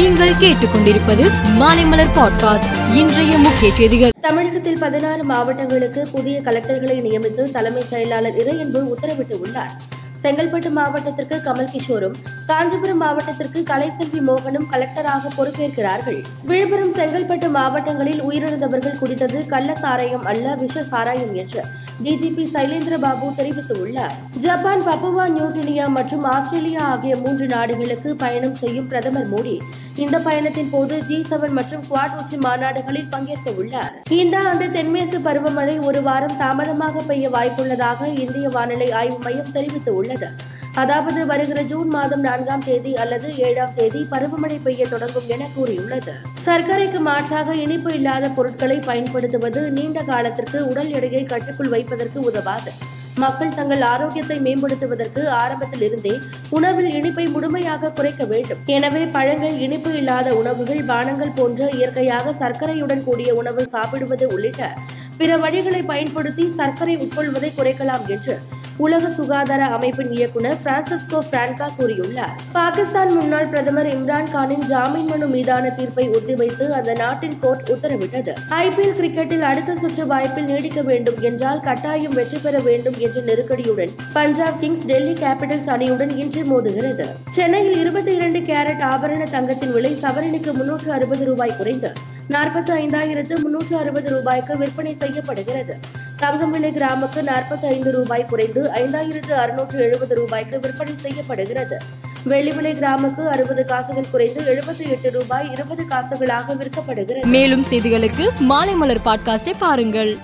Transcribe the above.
நீங்கள் கேட்டுக்கொண்டிருப்பது மாலைமலர் பாட்காஸ்ட் இன்றைய முக்கிய செய்திகள். தமிழகத்தில் பதினாறு மாவட்டங்களுக்கு புதிய கலெக்டர்களை நியமித்து தலைமை செயலாளர் இறையன்பு உத்தரவிட்டுள்ளார். செங்கல்பட்டு மாவட்டத்திற்கு கமல் கிஷோரும் காஞ்சிபுரம் மாவட்டத்திற்கு கலைசெல்வி மோகனும் கலெக்டராக பொறுப்பேற்கிறார்கள். விழுப்புரம் செங்கல்பட்டு மாவட்டங்களில் உயிரிழந்தவர்கள் குடித்தது கள்ள சாராயம் அல்ல விஷ சாராயம் என்று. டிஜிபி சைலேந்திர பாபு தெரிவித்துள்ளார். ஜப்பான் பப்புவா நியூகினியா மற்றும் ஆஸ்திரேலியா ஆகிய மூன்று நாடுகளுக்கு பயணம் செய்யும் பிரதமர் மோடி இந்த பயணத்தின் போது ஜி செவன் மற்றும் குவாட் உச்சி மாநாடுகளில் பங்கேற்க உள்ளார். இந்த ஆண்டு தென்மேற்கு பருவமழை ஒரு வாரம் தாமதமாக பெய்ய வாய்ப்புள்ளதாக இந்திய வானிலை ஆய்வு மையம் தெரிவித்துள்ளது. அதாவது வருகிற ஜூன் மாதம் நான்காம் தேதி அல்லது ஏழாம் தேதி பருவமழை பெய்ய தொடங்கும் என கூறியுள்ளது. சர்க்கரைக்கு மாற்றாக இனிப்பு இல்லாத பொருட்களை பயன்படுத்துவது நீண்ட காலத்திற்கு உடல் எடையை கட்டுக்குள் வைப்பதற்கு உதவாது. மக்கள் தங்கள் ஆரோக்கியத்தை மேம்படுத்துவதற்கு ஆரம்பத்தில் இருந்தே உணவில் இனிப்பை முழுமையாக குறைக்க வேண்டும். எனவே பழங்கள் இனிப்பு இல்லாத உணவுகள் பானங்கள் போன்ற இயற்கையாக சர்க்கரையுடன் கூடிய உணவு சாப்பிடுவது உள்ளிட்ட பிற வழிகளை பயன்படுத்தி சர்க்கரை உட்கொள்வதை குறைக்கலாம் என்று உலக சுகாதார அமைப்பின் இயக்குனர் பிரான்சிஸ்கோ பிரான்கா கூறியுள்ளார். பாகிஸ்தான் முன்னாள் பிரதமர் இம்ரான் கானின் ஜாமீன் மனு மீதான தீர்ப்பை ஒத்திவைத்து அந்த நாட்டின் கோர்ட் உத்தரவிட்டது. ஐபிஎல் கிரிக்கெட்டில் அடுத்த சுற்று வாய்ப்பில் நீடிக்க வேண்டும் என்றால் கட்டாயம் வெற்றி பெற வேண்டும் என்ற நெருக்கடியுடன் பஞ்சாப் கிங்ஸ் டெல்லி கேபிட்டல்ஸ் அணியுடன் இன்று மோதுகிறது. சென்னையில் இருபத்தி இரண்டு கேரட் ஆபரண தங்கத்தின் விலை சவரனுக்கு முன்னூற்று அறுபது ரூபாய் குறைந்து நாற்பத்தி ஐந்தாயிரத்து முன்னூற்று அறுபது ரூபாய்க்கு விற்பனை செய்யப்படுகிறது. தங்கம் விலை கிராமுக்கு நாற்பத்தி ஐந்து ரூபாய் குறைந்து ஐந்தாயிரத்து அறுநூற்று எழுபது ரூபாய்க்கு விற்பனை செய்யப்படுகிறது. வெள்ளி விலை கிராமுக்கு அறுபது காசுகள் குறைந்து எழுபத்தி எட்டு ரூபாய் இருபது காசுகளாக விற்கப்படுகிறது. மேலும் செய்திகளுக்கு மாலைமலர் பாட்காஸ்டை பாருங்கள்.